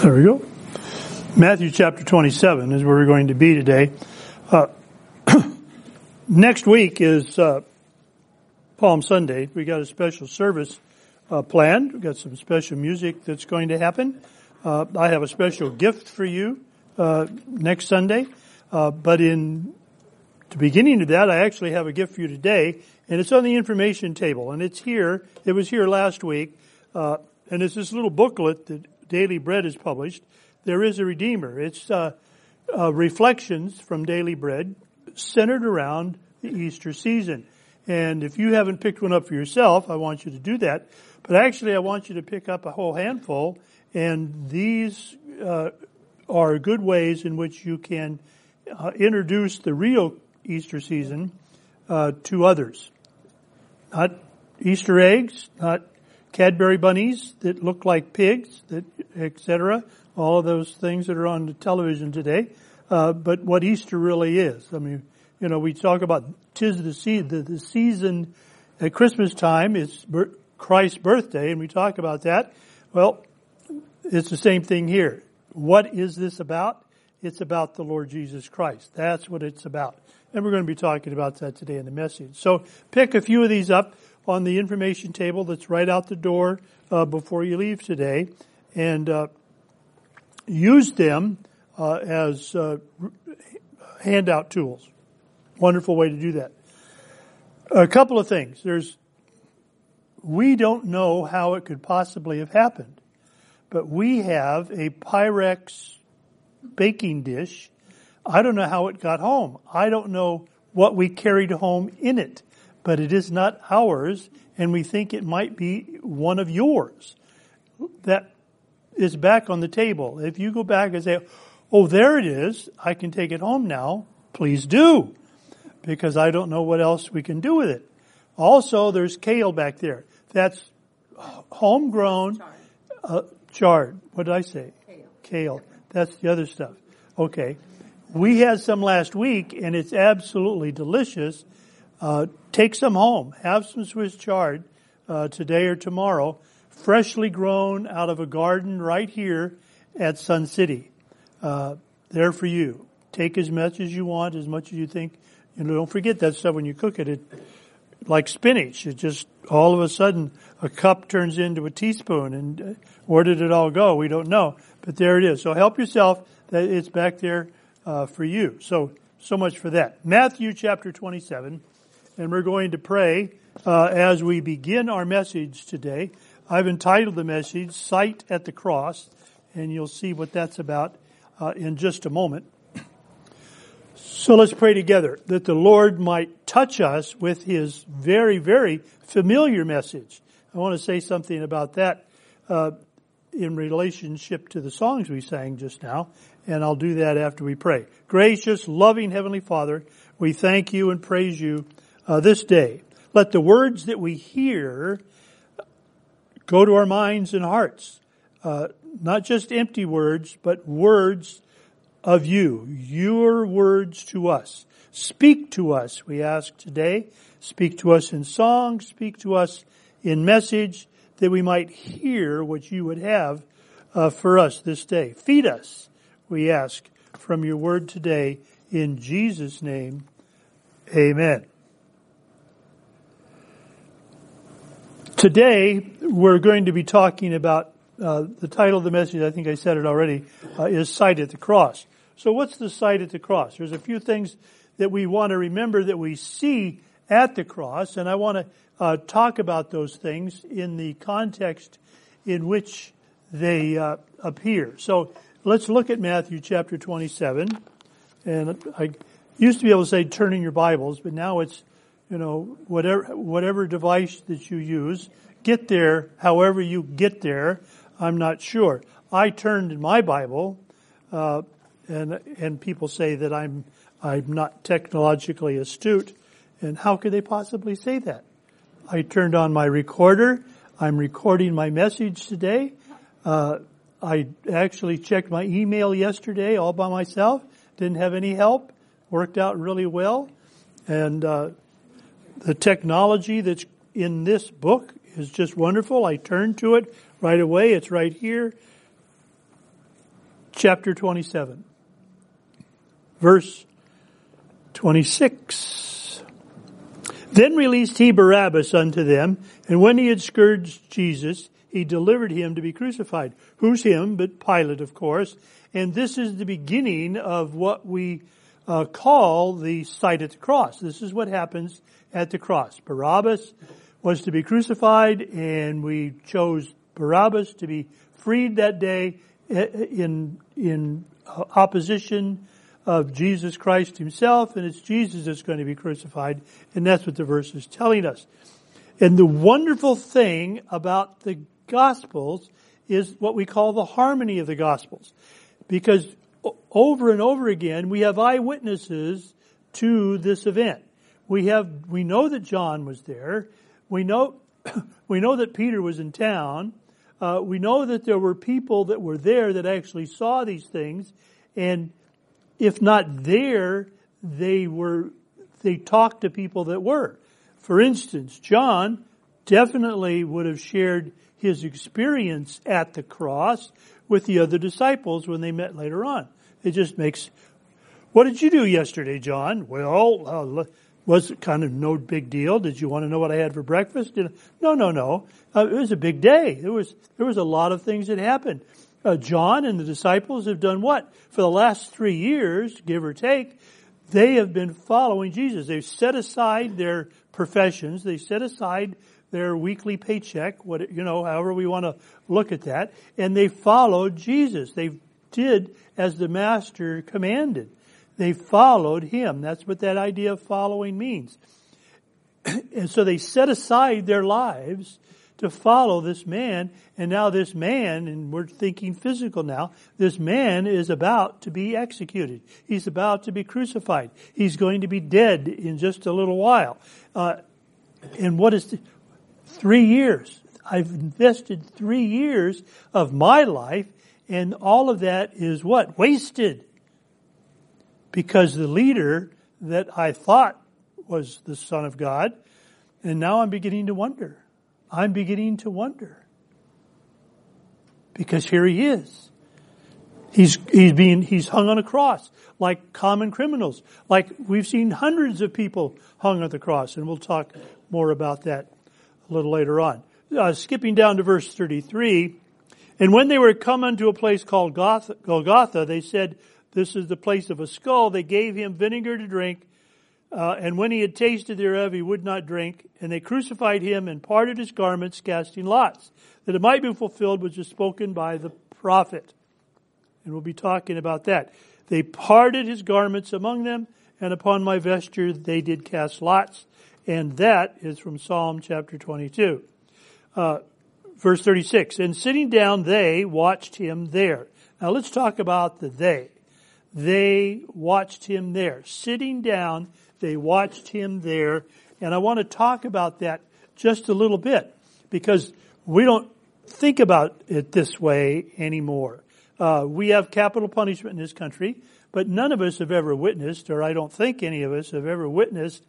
There we go. Matthew chapter 27 is where we're going to be today. Uh, next week is uh, Palm Sunday. We got a special service uh, planned. We got some special music that's going to happen. Uh, I have a special gift for you uh, next Sunday. Uh, but in the beginning of that, I actually have a gift for you today, and it's on the information table, and it's here. It was here last week, and it's this little booklet that Daily Bread is published, there is a Redeemer. It's uh, uh, reflections from Daily Bread centered around the Easter season. And if you haven't picked one up for yourself, I want you to do that. But actually, I want you to pick up a whole handful, and these uh, are good ways in which you can uh, introduce the real Easter season uh, to others. Not Easter eggs, not Cadbury bunnies that look like pigs, that etc. All of those things that are on the television today. Uh, but what Easter really is. I mean, you know, we talk about tis the season, the, the season at Christmas time is Christ's birthday, and we talk about that. Well, it's the same thing here. What is this about? It's about the Lord Jesus Christ. That's what it's about. And we're going to be talking about that today in the message. So pick a few of these up on the information table that's right out the door uh, before you leave today, and uh, use them uh, as uh, handout tools. Wonderful way to do that. A couple of things. There's we don't know how it could possibly have happened, but we have a Pyrex baking dish. I don't know how it got home. I don't know what we carried home in it but it is not ours, and we think it might be one of yours. That is back on the table. If you go back and say, oh, there it is, I can take it home now, please do, because I don't know what else we can do with it. Also, there's kale back there. That's homegrown, chard. Uh, chard. What did I say? Kale. Kale. That's the other stuff. Okay. We had some last week, and it's absolutely delicious. Uh, take some home. Have some Swiss chard uh, today or tomorrow, freshly grown out of a garden right here at Sun City. Uh, there for you. Take as much as you want, as much as you think. You know, don't forget that stuff when you cook it. It like spinach. It just all of a sudden a cup turns into a teaspoon, and uh, where did it all go? We don't know, but there it is. So help yourself. That it's back there uh, for you. So so much for that. Matthew chapter twenty-seven and we're going to pray uh, as we begin our message today. I've entitled the message "Sight at the Cross," and you'll see what that's about uh, in just a moment. So let's pray together that the Lord might touch us with His very, very familiar message. I want to say something about that uh, in relationship to the songs we sang just now, and I'll do that after we pray. Gracious, loving Heavenly Father, we thank you and praise you uh, this day. Let the words that we hear go to our minds and hearts. Uh, not just empty words, but words of you. Your words to us. Speak to us, we ask today. Speak to us in song, speak to us in message, that we might hear what you would have uh, for us this day. Feed us, we ask, from your word today. In Jesus' name, amen. Today, we're going to be talking about uh, the title of the message. I think I said it already. Uh, is sight at the cross. So, what's the sight at the cross? There's a few things that we want to remember that we see at the cross, and I want to uh, talk about those things in the context in which they uh, appear. So, let's look at Matthew chapter 27. And I used to be able to say turn in your Bibles, but now it's you know, whatever, whatever device that you use, get there however you get there. I'm not sure. I turned in my Bible, uh, and, and people say that I'm, I'm not technologically astute. And how could they possibly say that? I turned on my recorder. I'm recording my message today. Uh, I actually checked my email yesterday all by myself. Didn't have any help. Worked out really well. And uh, the technology that's in this book is just wonderful. I turned to it right away. It's right here. chapter 27, verse 26. Then released he Barabbas unto them, and when he had scourged Jesus, he delivered him to be crucified. Who's him? But Pilate, of course. And this is the beginning of what we uh, call the sight at the cross. This is what happens at the cross. Barabbas was to be crucified, and we chose Barabbas to be freed that day eh, in in opposition of Jesus Christ Himself, and it's Jesus that's going to be crucified, and that's what the verse is telling us. And the wonderful thing about the Gospels is what we call the harmony of the Gospels. Because over and over again, we have eyewitnesses to this event. We have, we know that John was there. We know, we know that Peter was in town. Uh, we know that there were people that were there that actually saw these things. And if not there, they were, they talked to people that were. For instance, John definitely would have shared his experience at the cross with the other disciples when they met later on. It just makes, what did you do yesterday, John? Well, uh, was it kind of no big deal? Did you want to know what I had for breakfast? No, no, no. Uh, it was a big day. There was, there was a lot of things that happened. Uh, John and the disciples have done what? For the last three years, give or take, they have been following Jesus. They've set aside their professions. They set aside their weekly paycheck, what, you know, however we want to look at that, and they followed Jesus. They did as the master commanded. They followed him. That's what that idea of following means. and so they set aside their lives to follow this man, and now this man, and we're thinking physical now, this man is about to be executed. He's about to be crucified. He's going to be dead in just a little while. Uh, and what is, the, Three years. I've invested three years of my life and all of that is what? Wasted. Because the leader that I thought was the Son of God, and now I'm beginning to wonder. I'm beginning to wonder. Because here he is. He's, he's being, he's hung on a cross like common criminals. Like we've seen hundreds of people hung on the cross, and we'll talk more about that a little later on. Uh, skipping down to verse 33, and when they were come unto a place called Golgotha, they said, this is the place of a skull. They gave him vinegar to drink, uh, and when he had tasted thereof, he would not drink. And they crucified him and parted his garments, casting lots, that it might be fulfilled which is spoken by the prophet. And we'll be talking about that. They parted his garments among them, and upon my vesture they did cast lots. And that is from Psalm chapter 22. Uh, verse 36. And sitting down, they watched him there. Now let's talk about the they. They watched him there. Sitting down, they watched him there. And I want to talk about that just a little bit because we don't think about it this way anymore. Uh, we have capital punishment in this country, but none of us have ever witnessed, or I don't think any of us have ever witnessed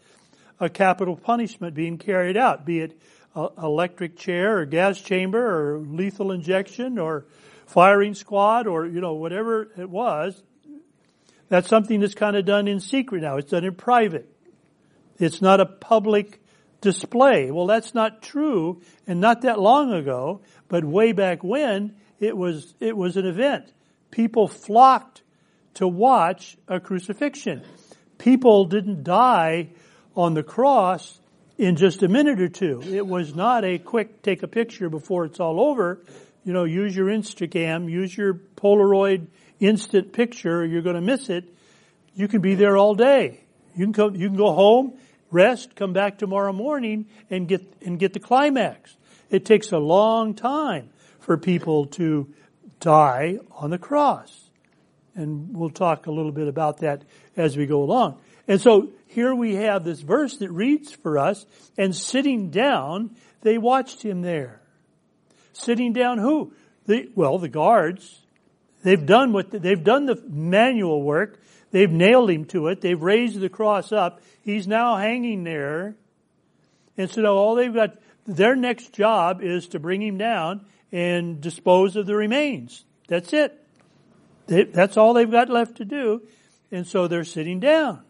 a capital punishment being carried out, be it electric chair or gas chamber or lethal injection or firing squad or, you know, whatever it was. That's something that's kind of done in secret now. It's done in private. It's not a public display. Well, that's not true and not that long ago, but way back when it was, it was an event. People flocked to watch a crucifixion. People didn't die on the cross in just a minute or two. It was not a quick take a picture before it's all over. You know, use your Instagram, use your Polaroid instant picture, you're going to miss it. You can be there all day. You can go, you can go home, rest, come back tomorrow morning and get, and get the climax. It takes a long time for people to die on the cross. And we'll talk a little bit about that as we go along. And so here we have this verse that reads for us, and sitting down, they watched him there. Sitting down who? The, well, the guards. They've done what, they've done the manual work. They've nailed him to it. They've raised the cross up. He's now hanging there. And so now all they've got, their next job is to bring him down and dispose of the remains. That's it. They, that's all they've got left to do. And so they're sitting down.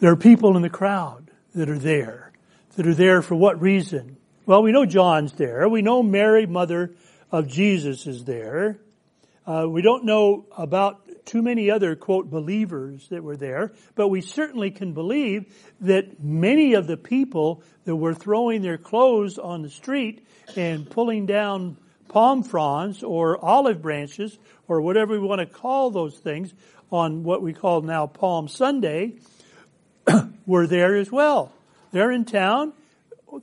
There are people in the crowd that are there, that are there for what reason? Well, we know John's there. We know Mary, mother of Jesus, is there. Uh, we don't know about too many other, quote, believers that were there, but we certainly can believe that many of the people that were throwing their clothes on the street and pulling down palm fronds or olive branches or whatever we want to call those things on what we call now Palm Sunday were there as well. They're in town.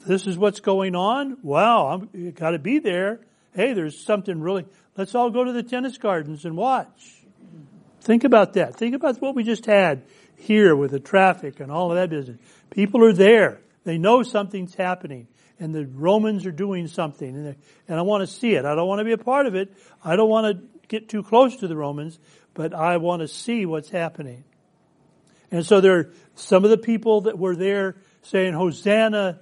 This is what's going on. Wow, I'm got to be there. Hey, there's something really. Let's all go to the tennis gardens and watch. Think about that. Think about what we just had here with the traffic and all of that business. People are there. They know something's happening and the Romans are doing something and, and I want to see it. I don't want to be a part of it. I don't want to get too close to the Romans, but I want to see what's happening. And so there are some of the people that were there saying, Hosanna,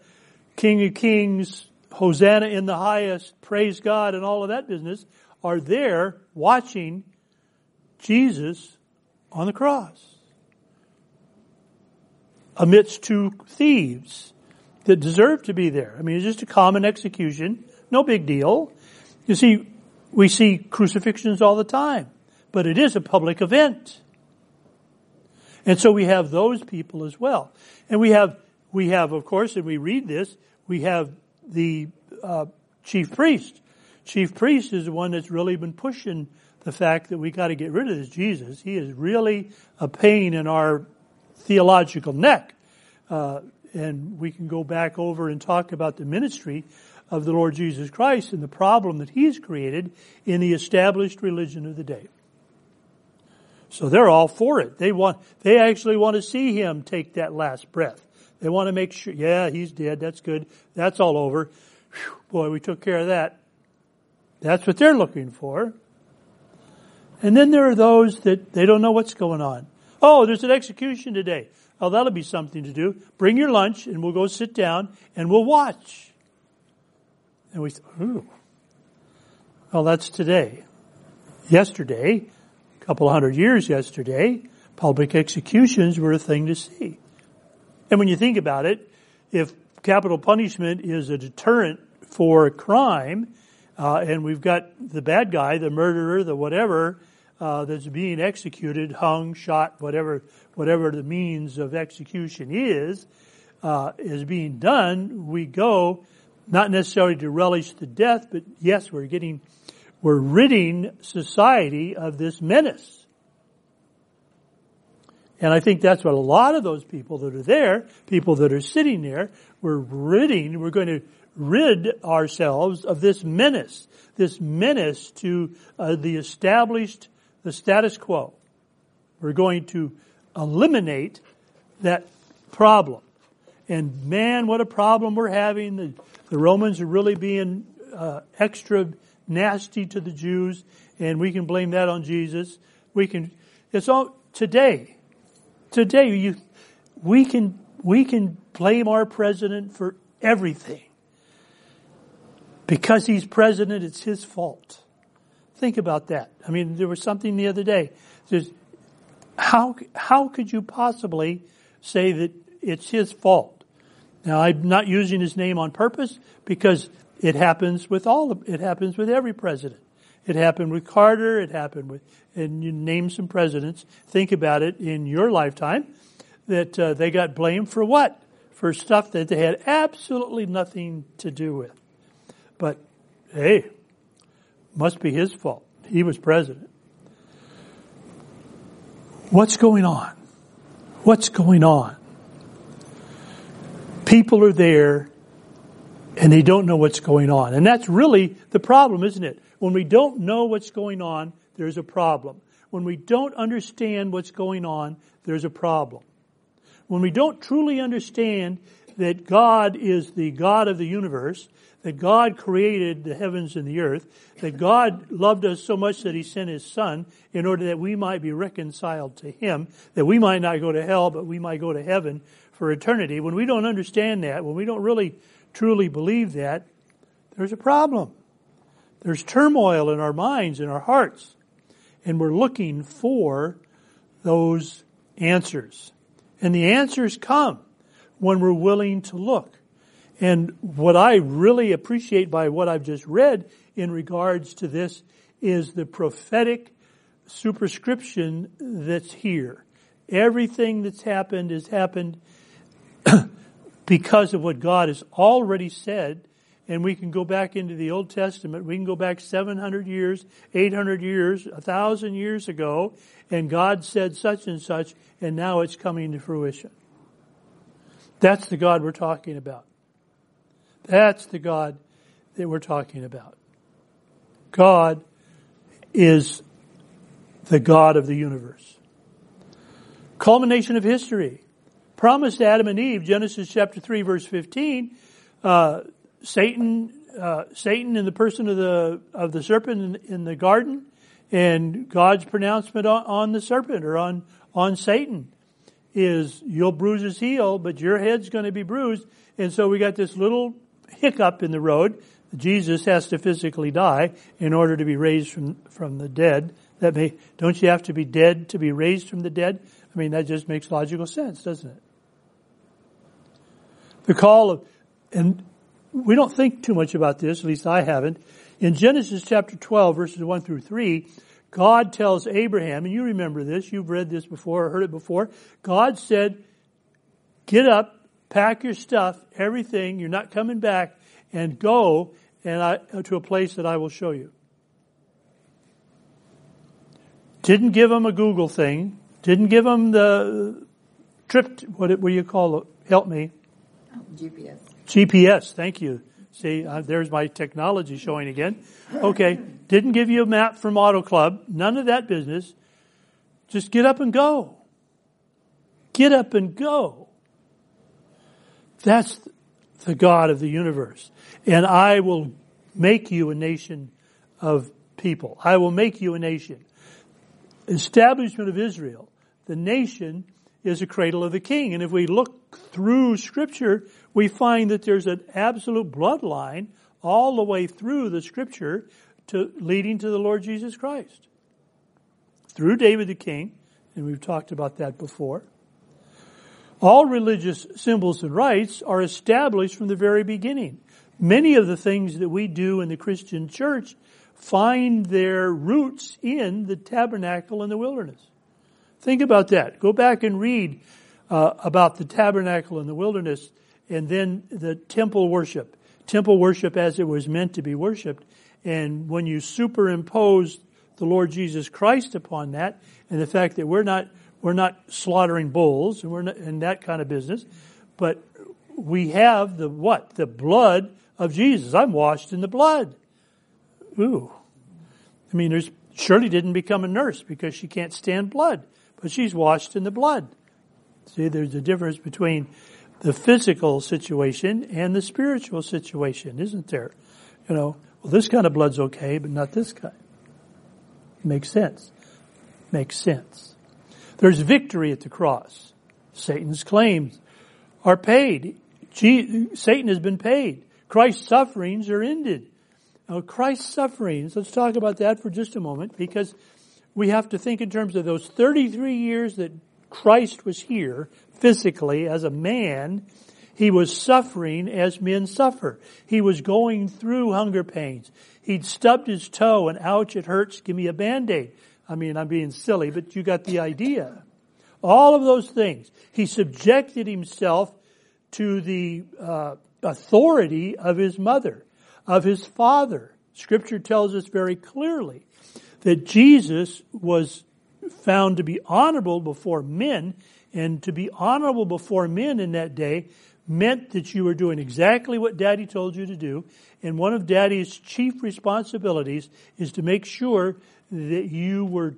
King of Kings, Hosanna in the highest, praise God, and all of that business are there watching Jesus on the cross amidst two thieves that deserve to be there. I mean, it's just a common execution. No big deal. You see, we see crucifixions all the time, but it is a public event. And so we have those people as well. And we have, we have, of course, and we read this, we have the uh, chief priest. Chief priest is the one that's really been pushing the fact that we got to get rid of this Jesus. He is really a pain in our theological neck. Uh, and we can go back over and talk about the ministry of the Lord Jesus Christ and the problem that He's created in the established religion of the day. So they're all for it. They want, they actually want to see Him take that last breath. They want to make sure, yeah, He's dead. That's good. That's all over. Whew, boy, we took care of that. That's what they're looking for. And then there are those that they don't know what's going on. Oh, there's an execution today. Oh, that'll be something to do. Bring your lunch and we'll go sit down and we'll watch. And we ooh. Well, that's today. Yesterday, couple hundred years yesterday, public executions were a thing to see. And when you think about it, if capital punishment is a deterrent for crime, uh, and we've got the bad guy, the murderer, the whatever, uh, that's being executed, hung, shot, whatever, whatever the means of execution is, uh, is being done, we go not necessarily to relish the death, but yes, we're getting, we're ridding society of this menace. And I think that's what a lot of those people that are there, people that are sitting there, we're ridding, we're going to rid ourselves of this menace, this menace to uh, the established, the status quo. We're going to eliminate that problem. And man, what a problem we're having. The, the Romans are really being uh, extra nasty to the Jews, and we can blame that on Jesus. We can, it's all, today, today you, we can, we can blame our president for everything. Because he's president, it's his fault. Think about that. I mean, there was something the other day. There's, how, how could you possibly say that it's his fault? Now, I'm not using his name on purpose because it happens with all, of, it happens with every president. It happened with Carter, it happened with, and you name some presidents. Think about it in your lifetime that uh, they got blamed for what? For stuff that they had absolutely nothing to do with. But hey, must be his fault. He was president. What's going on? What's going on? People are there and they don't know what's going on. And that's really the problem, isn't it? When we don't know what's going on, there's a problem. When we don't understand what's going on, there's a problem. When we don't truly understand that God is the God of the universe, that God created the heavens and the earth, that God loved us so much that He sent His Son in order that we might be reconciled to Him, that we might not go to hell, but we might go to heaven for eternity. When we don't understand that, when we don't really truly believe that, there's a problem. There's turmoil in our minds, in our hearts, and we're looking for those answers. And the answers come when we're willing to look. And what I really appreciate by what I've just read in regards to this is the prophetic superscription that's here. Everything that's happened has happened because of what God has already said. And we can go back into the Old Testament. We can go back 700 years, 800 years, 1,000 years ago, and God said such and such, and now it's coming to fruition. That's the God we're talking about. That's the God that we're talking about. God is the God of the universe. Culmination of history. Promised Adam and Eve, Genesis chapter 3 verse 15, uh, Satan, uh, Satan in the person of the, of the serpent in, in the garden, and God's pronouncement on, on the serpent or on, on Satan is you'll bruise his heel, but your head's going to be bruised. And so we got this little hiccup in the road. Jesus has to physically die in order to be raised from, from the dead. That may, don't you have to be dead to be raised from the dead? I mean, that just makes logical sense, doesn't it? The call of, and we don't think too much about this, at least I haven't. In Genesis chapter 12 verses 1 through 3, God tells Abraham, and you remember this, you've read this before or heard it before. God said, get up, pack your stuff, everything, you're not coming back, and go and I, to a place that I will show you. Didn't give him a Google thing. Didn't give him the trip, what, what do you call it? Help me. GPS. GPS, thank you. See, uh, there's my technology showing again. Okay, didn't give you a map from Auto Club. None of that business. Just get up and go. Get up and go. That's the God of the universe. And I will make you a nation of people. I will make you a nation. Establishment of Israel. The nation is a cradle of the king. And if we look through scripture, we find that there's an absolute bloodline all the way through the scripture to leading to the Lord Jesus Christ. Through David the king, and we've talked about that before. All religious symbols and rites are established from the very beginning. Many of the things that we do in the Christian church find their roots in the tabernacle in the wilderness. Think about that. Go back and read uh, about the tabernacle in the wilderness and then the temple worship. Temple worship as it was meant to be worshiped. And when you superimpose the Lord Jesus Christ upon that and the fact that we're not, we're not slaughtering bulls and we're not in that kind of business, but we have the what? The blood of Jesus. I'm washed in the blood. Ooh. I mean, there's, Shirley didn't become a nurse because she can't stand blood but she's washed in the blood. See, there's a difference between the physical situation and the spiritual situation, isn't there? You know, well, this kind of blood's okay, but not this kind. Makes sense. Makes sense. There's victory at the cross. Satan's claims are paid. Satan has been paid. Christ's sufferings are ended. Now, Christ's sufferings, let's talk about that for just a moment because we have to think in terms of those 33 years that Christ was here physically as a man. He was suffering as men suffer. He was going through hunger pains. He'd stubbed his toe and ouch, it hurts, give me a band-aid. I mean, I'm being silly, but you got the idea. All of those things. He subjected himself to the uh, authority of his mother, of his father. Scripture tells us very clearly that Jesus was found to be honorable before men, and to be honorable before men in that day meant that you were doing exactly what daddy told you to do. And one of daddy's chief responsibilities is to make sure that you were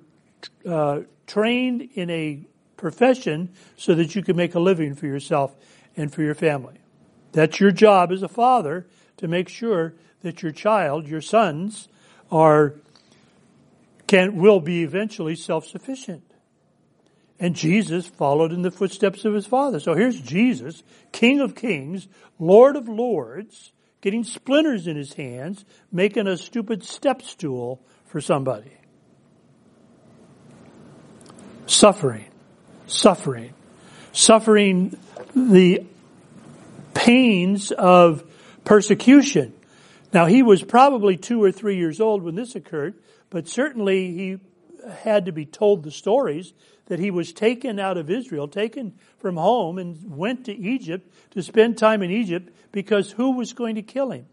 uh, trained in a profession so that you could make a living for yourself and for your family. That's your job as a father to make sure that your child, your sons, are can, will be eventually self-sufficient. And Jesus followed in the footsteps of his father. So here's Jesus, King of Kings, Lord of Lords, getting splinters in his hands, making a stupid step stool for somebody. Suffering, suffering, suffering the pains of persecution. Now he was probably two or three years old when this occurred, but certainly he had to be told the stories that he was taken out of Israel, taken from home, and went to Egypt to spend time in Egypt because who was going to kill him?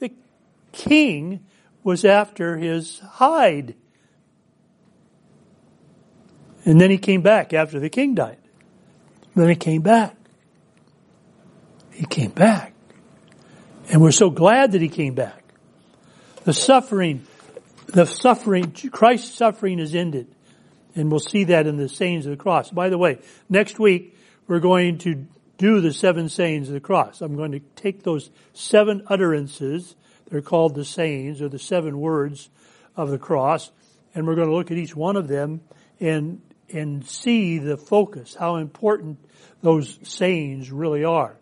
The king was after his hide. And then he came back after the king died. Then he came back. He came back. And we're so glad that he came back. The suffering, the suffering, Christ's suffering is ended. And we'll see that in the sayings of the cross. By the way, next week we're going to do the seven sayings of the cross. I'm going to take those seven utterances, they're called the sayings or the seven words of the cross, and we're going to look at each one of them and, and see the focus, how important those sayings really are.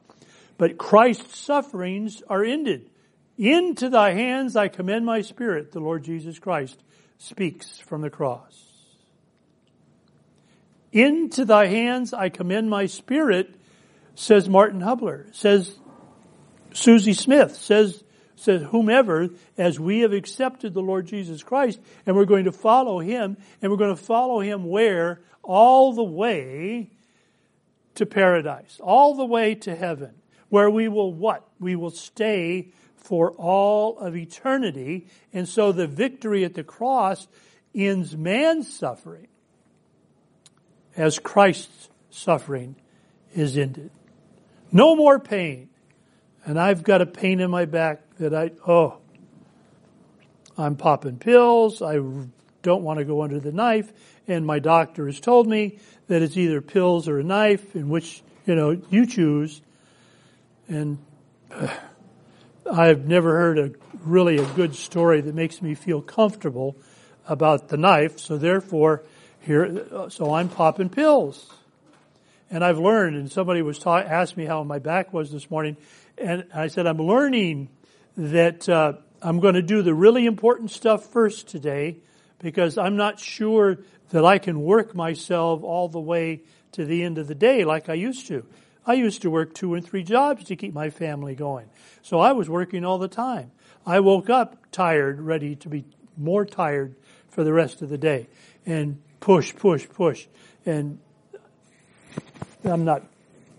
But Christ's sufferings are ended. Into thy hands I commend my spirit, the Lord Jesus Christ speaks from the cross. Into thy hands I commend my spirit, says Martin Hubler, says Susie Smith, says, says whomever, as we have accepted the Lord Jesus Christ, and we're going to follow him, and we're going to follow him where? All the way to paradise, all the way to heaven, where we will what? We will stay for all of eternity. And so the victory at the cross ends man's suffering as Christ's suffering is ended. No more pain. And I've got a pain in my back that I, oh, I'm popping pills. I don't want to go under the knife. And my doctor has told me that it's either pills or a knife in which, you know, you choose. And uh, I've never heard a really a good story that makes me feel comfortable about the knife. So therefore, here, so I'm popping pills. And I've learned, and somebody was asked me how my back was this morning, and I said, I'm learning that uh, I'm going to do the really important stuff first today because I'm not sure that I can work myself all the way to the end of the day like I used to. I used to work two and three jobs to keep my family going. So I was working all the time. I woke up tired, ready to be more tired for the rest of the day. And push, push, push. And I'm not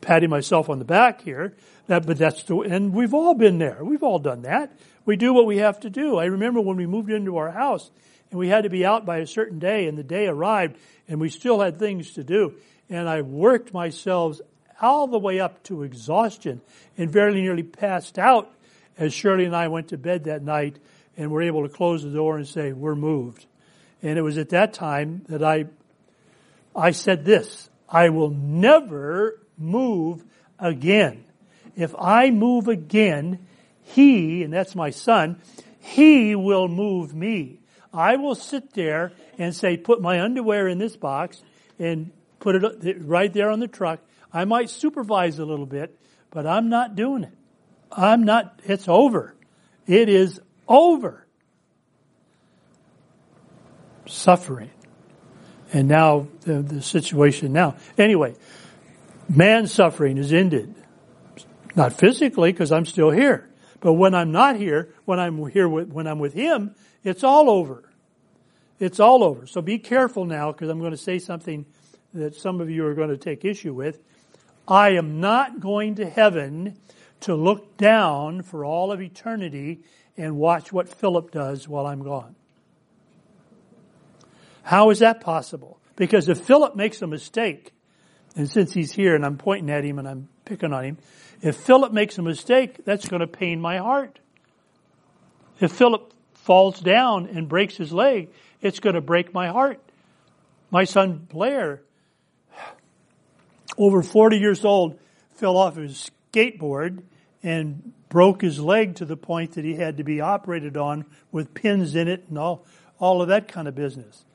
patting myself on the back here, but that's the, and we've all been there. We've all done that. We do what we have to do. I remember when we moved into our house and we had to be out by a certain day and the day arrived and we still had things to do. And I worked myself all the way up to exhaustion and very nearly passed out as Shirley and I went to bed that night and were able to close the door and say, we're moved. And it was at that time that I, I said this, I will never move again. If I move again, he, and that's my son, he will move me. I will sit there and say, put my underwear in this box and put it right there on the truck. I might supervise a little bit, but I'm not doing it. I'm not, it's over. It is over suffering. And now, the, the situation now. Anyway, man's suffering is ended. Not physically, because I'm still here. But when I'm not here, when I'm here with, when I'm with him, it's all over. It's all over. So be careful now, because I'm going to say something that some of you are going to take issue with. I am not going to heaven to look down for all of eternity and watch what Philip does while I'm gone. How is that possible? Because if Philip makes a mistake, and since he's here and I'm pointing at him and I'm picking on him, if Philip makes a mistake, that's going to pain my heart. If Philip falls down and breaks his leg, it's going to break my heart. My son Blair, over 40 years old, fell off his skateboard and broke his leg to the point that he had to be operated on with pins in it and all, all of that kind of business.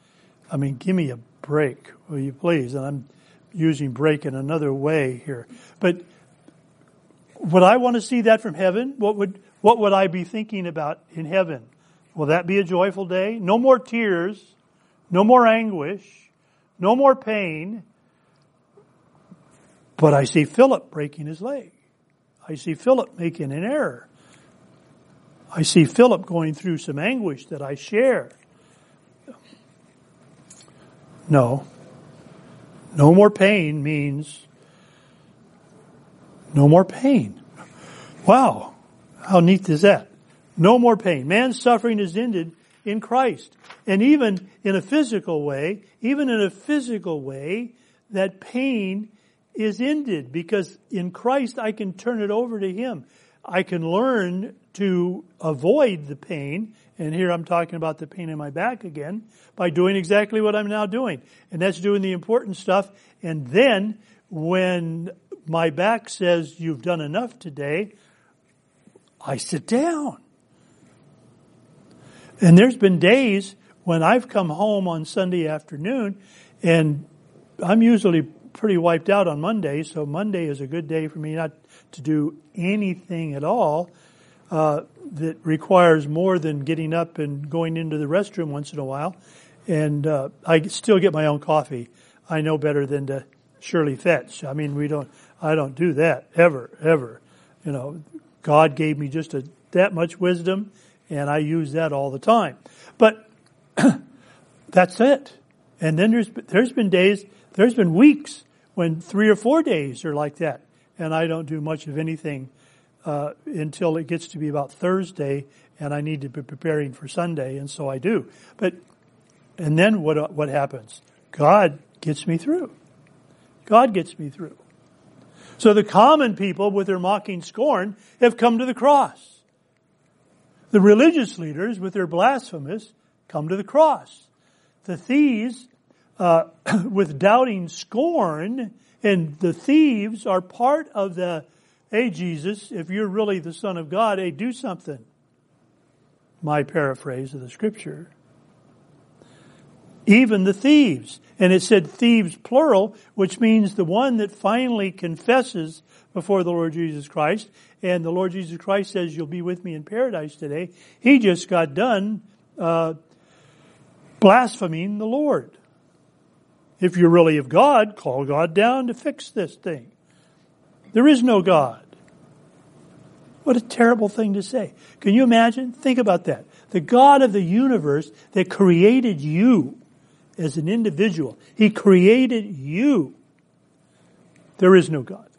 I mean, give me a break, will you please? And I'm using break in another way here. But would I want to see that from heaven? What would, what would I be thinking about in heaven? Will that be a joyful day? No more tears, no more anguish, no more pain. But I see Philip breaking his leg. I see Philip making an error. I see Philip going through some anguish that I share. No. No more pain means no more pain. Wow. How neat is that? No more pain. Man's suffering is ended in Christ. And even in a physical way, even in a physical way, that pain is ended because in Christ I can turn it over to Him. I can learn to avoid the pain, and here I'm talking about the pain in my back again, by doing exactly what I'm now doing. And that's doing the important stuff. And then when my back says you've done enough today, I sit down. And there's been days when I've come home on Sunday afternoon and I'm usually pretty wiped out on Monday, so Monday is a good day for me not to do anything at all uh, that requires more than getting up and going into the restroom once in a while. And uh, I still get my own coffee. I know better than to Shirley fetch. I mean, we don't. I don't do that ever, ever. You know, God gave me just a, that much wisdom, and I use that all the time. But that's it. And then there's there's been days, there's been weeks when three or four days are like that, and I don't do much of anything uh, until it gets to be about Thursday, and I need to be preparing for Sunday, and so I do. But and then what what happens? God gets me through. God gets me through. So the common people, with their mocking scorn, have come to the cross. The religious leaders, with their blasphemous, come to the cross. The thieves, uh, with doubting scorn, and the thieves are part of the, hey Jesus, if you're really the Son of God, hey, do something. My paraphrase of the scripture. Even the thieves. And it said thieves plural, which means the one that finally confesses before the Lord Jesus Christ. And the Lord Jesus Christ says, you'll be with me in paradise today. He just got done, uh, blaspheming the Lord. If you're really of God, call God down to fix this thing. There is no God. What a terrible thing to say. Can you imagine? Think about that. The God of the universe that created you as an individual. He created you. There is no God.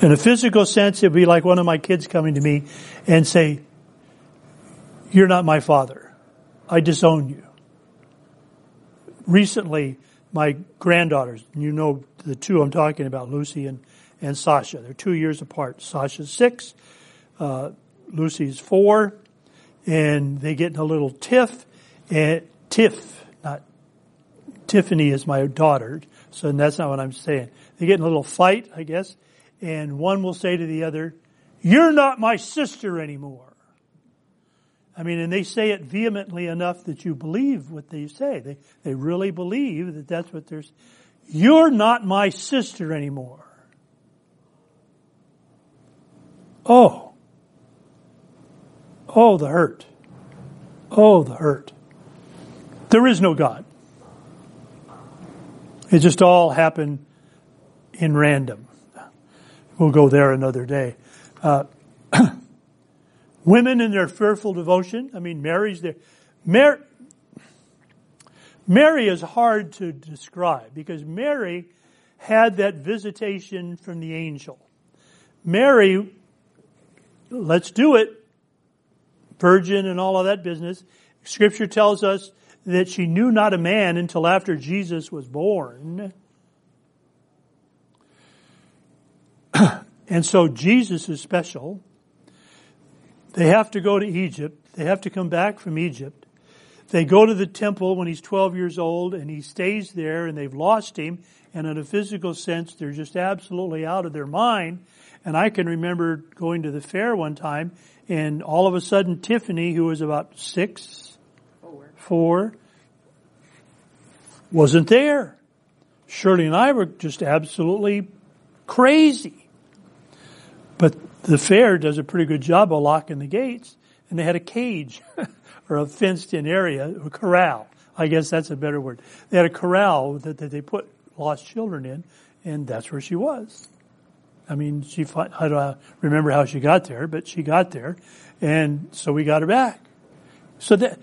In a physical sense, it'd be like one of my kids coming to me and say, you're not my father. I disown you. Recently, my granddaughters, you know the two I'm talking about, Lucy and, and Sasha. They're two years apart. Sasha's six, uh, Lucy's four, and they get in a little tiff, and tiff, not Tiffany is my daughter, so that's not what I'm saying. They get in a little fight, I guess, and one will say to the other, "You're not my sister anymore." I mean, and they say it vehemently enough that you believe what they say. They they really believe that that's what they're. You're not my sister anymore. Oh, Oh, the hurt. Oh, the hurt. There is no God. It just all happened in random. We'll go there another day. Uh, women in their fearful devotion. I mean, Mary's there. Mary, Mary is hard to describe because Mary had that visitation from the angel. Mary, let's do it virgin and all of that business. Scripture tells us that she knew not a man until after Jesus was born. and so Jesus is special. They have to go to Egypt. They have to come back from Egypt. They go to the temple when he's 12 years old and he stays there and they've lost him. And in a physical sense, they're just absolutely out of their mind. And I can remember going to the fair one time and all of a sudden Tiffany, who was about six, four, four wasn't there. Shirley and I were just absolutely crazy. But the fair does a pretty good job of locking the gates, and they had a cage or a fenced in area, a corral. I guess that's a better word. They had a corral that, that they put lost children in, and that's where she was. I mean, she, I don't remember how she got there, but she got there, and so we got her back. So that,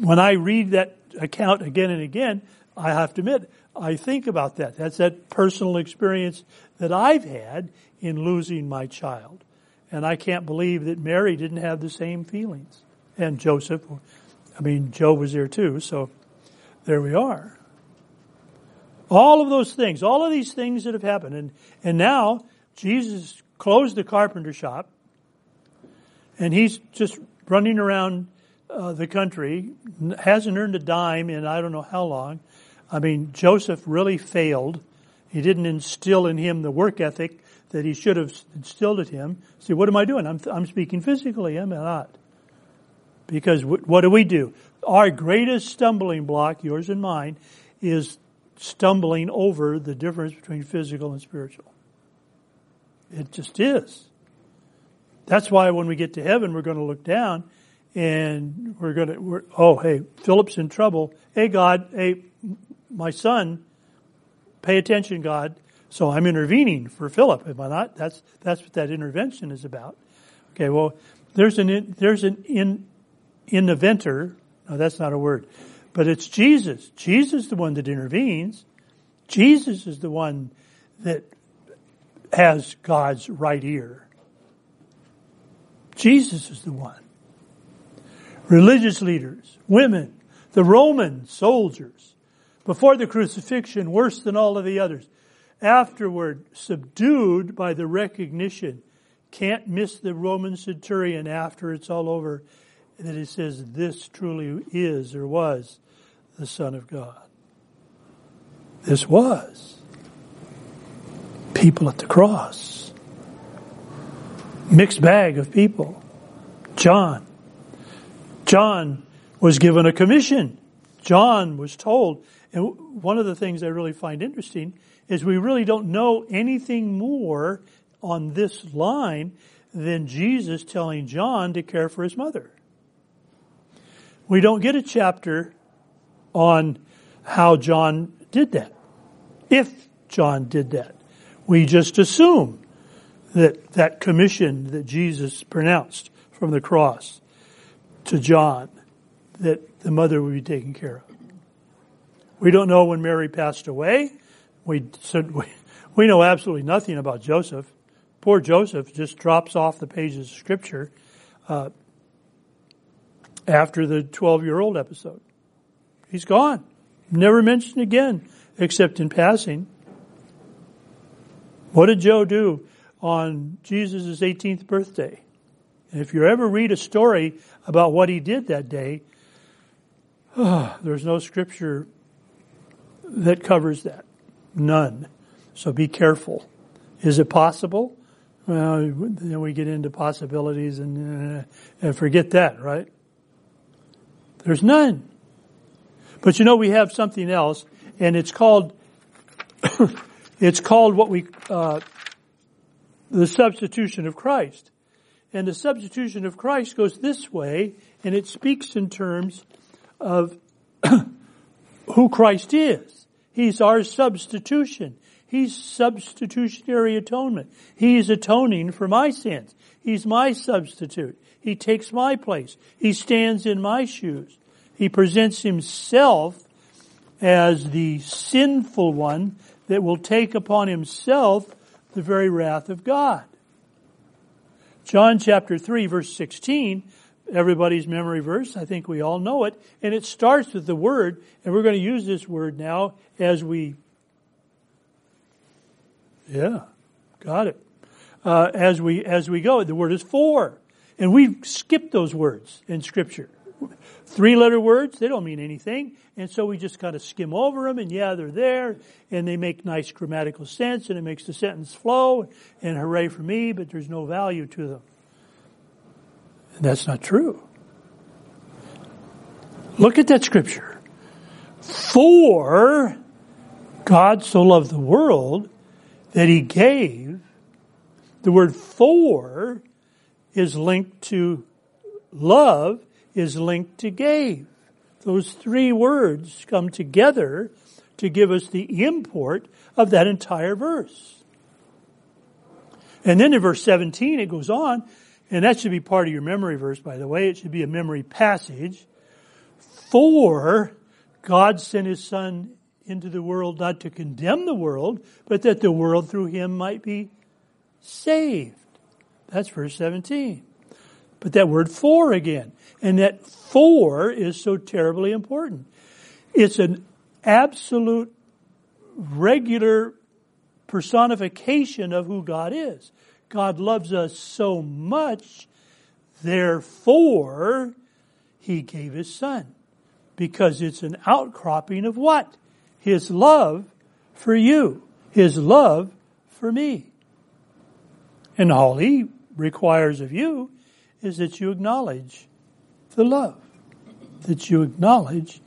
when I read that account again and again, I have to admit, I think about that. That's that personal experience that I've had in losing my child. And I can't believe that Mary didn't have the same feelings. And Joseph, I mean, Joe was there too, so there we are. All of those things, all of these things that have happened. And, and now Jesus closed the carpenter shop and he's just running around uh, the country, hasn't earned a dime in I don't know how long. I mean, Joseph really failed. He didn't instill in him the work ethic that he should have instilled in him. See, what am I doing? I'm, I'm speaking physically, am I not? Because what do we do? Our greatest stumbling block, yours and mine, is stumbling over the difference between physical and spiritual. It just is. That's why when we get to heaven, we're going to look down and we're going to, we're, oh, hey, Philip's in trouble. Hey, God, hey, my son, pay attention, God. So I'm intervening for Philip, am I not? That's, that's what that intervention is about. Okay, well, there's an, there's an in, inventor. No, that's not a word. But it's Jesus. Jesus is the one that intervenes. Jesus is the one that has God's right ear. Jesus is the one. Religious leaders, women, the Roman soldiers, before the crucifixion, worse than all of the others. Afterward, subdued by the recognition, can't miss the Roman centurion after it's all over, that he says, this truly is or was the Son of God. This was people at the cross. Mixed bag of people. John. John was given a commission. John was told, and one of the things I really find interesting is we really don't know anything more on this line than Jesus telling John to care for his mother. We don't get a chapter on how John did that. If John did that. We just assume that that commission that Jesus pronounced from the cross to John, that the mother would be taken care of. We don't know when Mary passed away. We, we know absolutely nothing about Joseph. Poor Joseph just drops off the pages of Scripture uh, after the 12 year old episode. He's gone. Never mentioned again, except in passing. What did Joe do on Jesus' 18th birthday? And if you ever read a story about what he did that day, oh, there's no scripture that covers that. None. So be careful. Is it possible? Well, then we get into possibilities and, uh, and forget that, right? There's none. But you know, we have something else, and it's called It's called what we, uh, the substitution of Christ. And the substitution of Christ goes this way, and it speaks in terms of who Christ is. He's our substitution. He's substitutionary atonement. He's atoning for my sins. He's my substitute. He takes my place. He stands in my shoes. He presents himself as the sinful one that will take upon himself the very wrath of God. John chapter 3 verse 16, everybody's memory verse, I think we all know it, and it starts with the word, and we're going to use this word now as we, yeah, got it. Uh, as we, as we go, the word is for. And we skip those words in scripture. Three letter words, they don't mean anything. And so we just kind of skim over them and yeah, they're there and they make nice grammatical sense and it makes the sentence flow and hooray for me, but there's no value to them. That's not true. Look at that scripture. For God so loved the world that he gave. The word for is linked to love, is linked to gave. Those three words come together to give us the import of that entire verse. And then in verse 17 it goes on, and that should be part of your memory verse, by the way. It should be a memory passage. For God sent his son into the world not to condemn the world, but that the world through him might be saved. That's verse 17. But that word for again. And that for is so terribly important. It's an absolute regular personification of who God is. God loves us so much, therefore, He gave His Son. Because it's an outcropping of what? His love for you. His love for me. And all He requires of you is that you acknowledge the love. That you acknowledge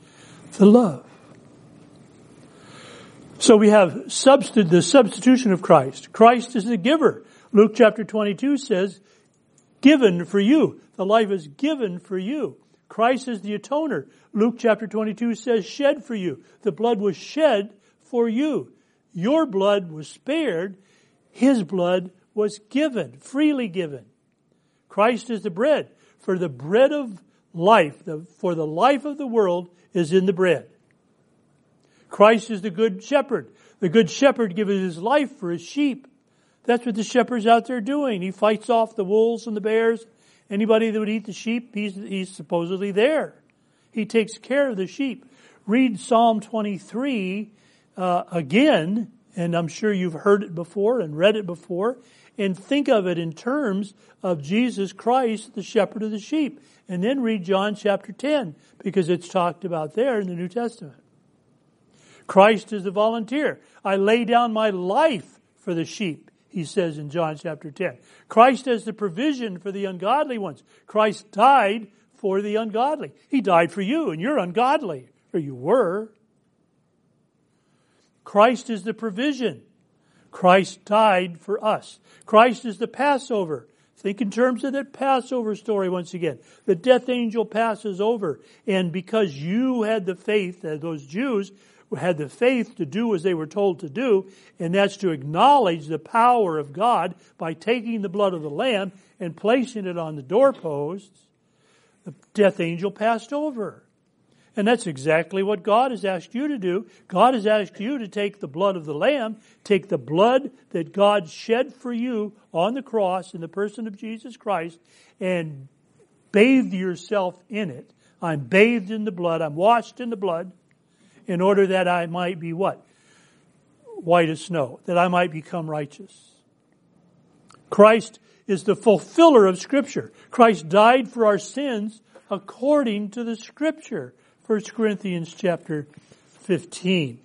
the love. So we have the substitution of Christ. Christ is the giver. Luke chapter 22 says, given for you. The life is given for you. Christ is the atoner. Luke chapter 22 says shed for you. The blood was shed for you. Your blood was spared. His blood was given, freely given. Christ is the bread. For the bread of life, the, for the life of the world is in the bread. Christ is the good shepherd. The good shepherd gives his life for his sheep. That's what the shepherd's out there doing. He fights off the wolves and the bears. Anybody that would eat the sheep, he's, he's supposedly there. He takes care of the sheep. Read Psalm 23 uh, again, and I'm sure you've heard it before and read it before, and think of it in terms of Jesus Christ, the shepherd of the sheep. And then read John chapter 10, because it's talked about there in the New Testament. Christ is the volunteer. I lay down my life for the sheep, he says in John chapter 10. Christ has the provision for the ungodly ones. Christ died for the ungodly. He died for you, and you're ungodly, or you were. Christ is the provision. Christ died for us. Christ is the Passover. Think in terms of that Passover story once again. The death angel passes over, and because you had the faith, those Jews had the faith to do as they were told to do, and that's to acknowledge the power of God by taking the blood of the Lamb and placing it on the doorposts, the death angel passed over. And that's exactly what God has asked you to do. God has asked you to take the blood of the Lamb, take the blood that God shed for you on the cross in the person of Jesus Christ, and bathe yourself in it. I'm bathed in the blood. I'm washed in the blood in order that I might be what? White as snow, that I might become righteous. Christ is the fulfiller of Scripture. Christ died for our sins according to the Scripture. 1 Corinthians chapter 15.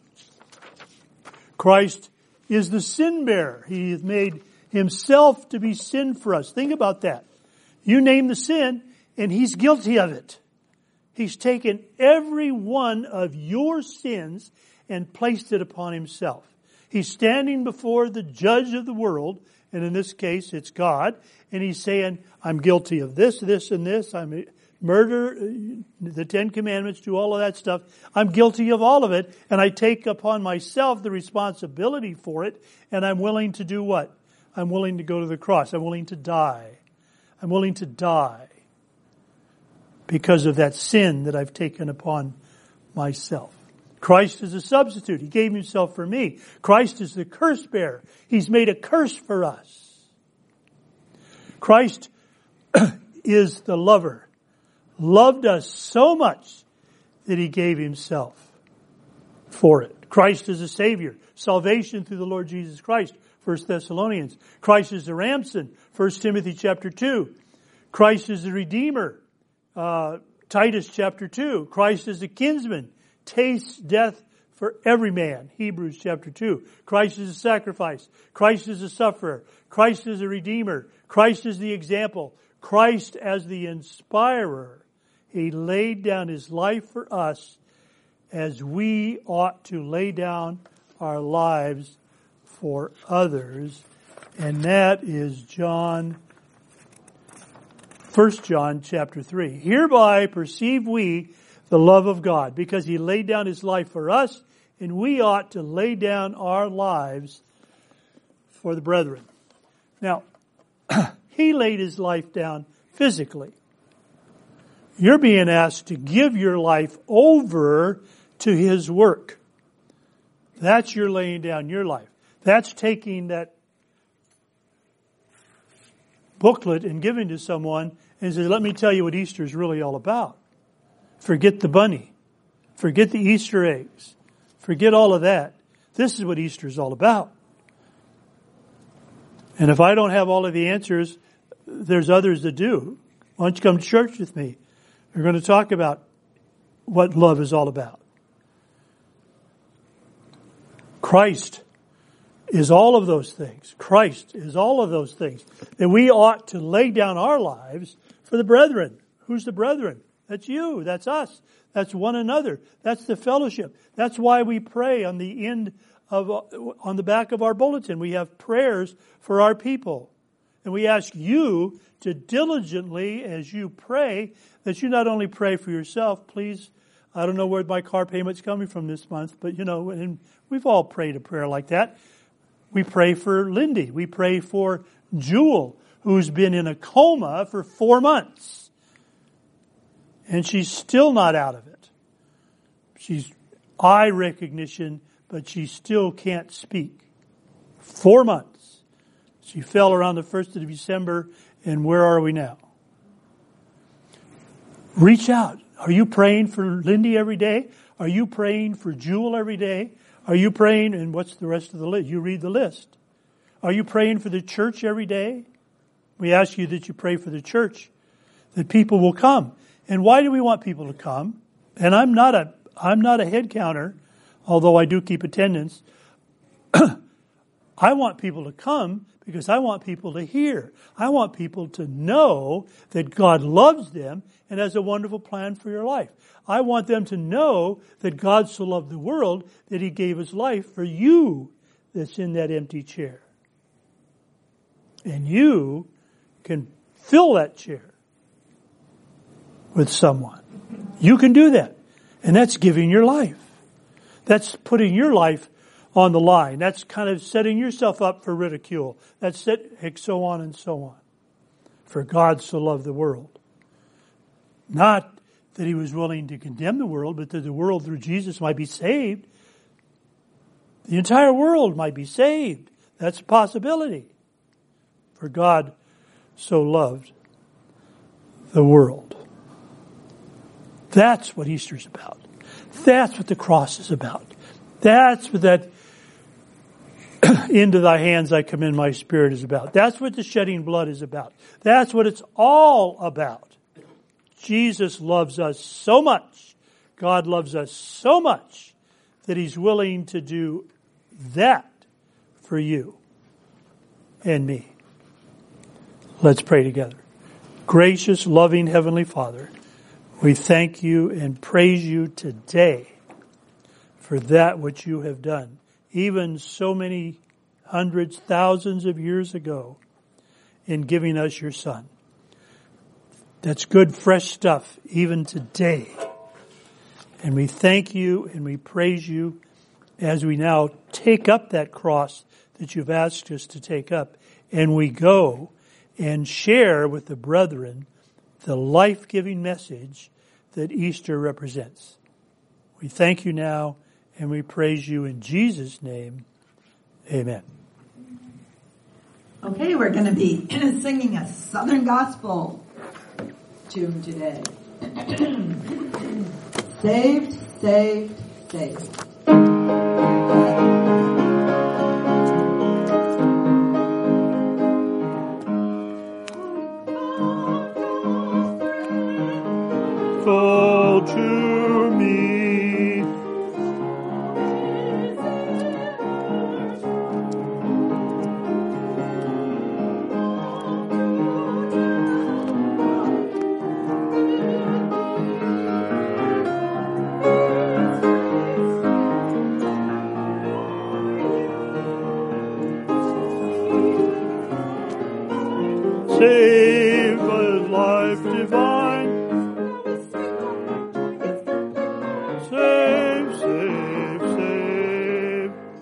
Christ is the sin bearer. He has made himself to be sin for us. Think about that. You name the sin and he's guilty of it. He's taken every one of your sins and placed it upon himself. He's standing before the judge of the world, and in this case it's God, and he's saying, I'm guilty of this, this, and this. I'm murder, the Ten Commandments, do all of that stuff. I'm guilty of all of it, and I take upon myself the responsibility for it, and I'm willing to do what? I'm willing to go to the cross. I'm willing to die. I'm willing to die because of that sin that I've taken upon myself. Christ is a substitute. He gave himself for me. Christ is the curse bearer. He's made a curse for us. Christ is the lover loved us so much that he gave himself for it. Christ is a Savior. Salvation through the Lord Jesus Christ. 1 Thessalonians. Christ is the ransom. 1 Timothy chapter 2. Christ is the Redeemer. Uh, Titus chapter 2. Christ is a kinsman. Tastes death for every man. Hebrews chapter 2. Christ is a sacrifice. Christ is a sufferer. Christ is a redeemer. Christ is the example. Christ as the inspirer. He laid down his life for us as we ought to lay down our lives for others. And that is John, 1 John chapter 3. Hereby perceive we the love of God because he laid down his life for us and we ought to lay down our lives for the brethren. Now, he laid his life down physically. You're being asked to give your life over to his work. That's your laying down your life. That's taking that booklet and giving to someone and says, let me tell you what Easter is really all about. Forget the bunny. Forget the Easter eggs. Forget all of that. This is what Easter is all about. And if I don't have all of the answers, there's others that do. Why don't you come to church with me? We're going to talk about what love is all about. Christ is all of those things. Christ is all of those things. That we ought to lay down our lives for the brethren. Who's the brethren? That's you. That's us. That's one another. That's the fellowship. That's why we pray on the end of, on the back of our bulletin. We have prayers for our people. And we ask you to diligently, as you pray, that you not only pray for yourself, please, I don't know where my car payment's coming from this month, but you know, and we've all prayed a prayer like that. We pray for Lindy. We pray for Jewel, who's been in a coma for four months. And she's still not out of it. She's eye recognition, but she still can't speak. Four months. She fell around the 1st of December, and where are we now? Reach out. Are you praying for Lindy every day? Are you praying for Jewel every day? Are you praying, and what's the rest of the list? You read the list. Are you praying for the church every day? We ask you that you pray for the church, that people will come. And why do we want people to come? And I'm not a, I'm not a head counter, although I do keep attendance. I want people to come because I want people to hear. I want people to know that God loves them and has a wonderful plan for your life. I want them to know that God so loved the world that he gave his life for you that's in that empty chair. And you can fill that chair with someone. You can do that. And that's giving your life. That's putting your life on the line. That's kind of setting yourself up for ridicule. That's so on and so on. For God so loved the world. Not that he was willing to condemn the world, but that the world through Jesus might be saved. The entire world might be saved. That's a possibility. For God so loved the world. That's what Easter's about. That's what the cross is about. That's what that into thy hands I commend my spirit is about. That's what the shedding blood is about. That's what it's all about. Jesus loves us so much. God loves us so much that he's willing to do that for you and me. Let's pray together. Gracious, loving Heavenly Father, we thank you and praise you today for that which you have done even so many hundreds, thousands of years ago in giving us your son. That's good, fresh stuff even today. And we thank you and we praise you as we now take up that cross that you've asked us to take up and we go and share with the brethren the life-giving message that Easter represents. We thank you now and we praise you in Jesus' name. Amen. Okay, we're going to be singing a Southern Gospel tune today. saved, saved, saved.